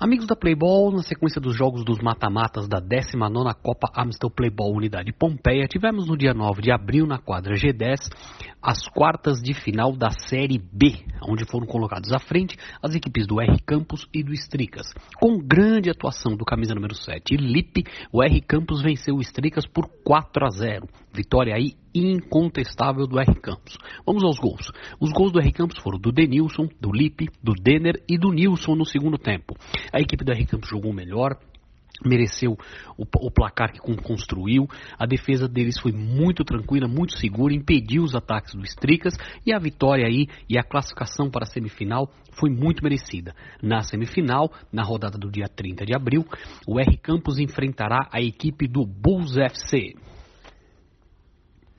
Amigos da Playball, na sequência dos jogos dos mata-matas da 19ª Copa Amstel Playball Unidade Pompeia, tivemos no dia 9 de abril, na quadra G10, as quartas de final da Série B, onde foram colocados à frente as equipes do R Campos e do Stricas. Com grande atuação do camisa número 7, Lipe, o R Campos venceu o Stricas por 4 a 0. Vitória aí incontestável do R Campos. Vamos aos gols. Os gols do R Campos foram do Denilson, do Lipe, do Denner e do Nilson no segundo tempo. A equipe do R Campos jogou melhor, mereceu o, o, placar que construiu. A defesa deles foi muito tranquila, muito segura, impediu os ataques do Stricas e a vitória aí e a classificação para a semifinal foi muito merecida. Na semifinal, na rodada do dia 30 de abril, o R Campos enfrentará a equipe do Bulls FC.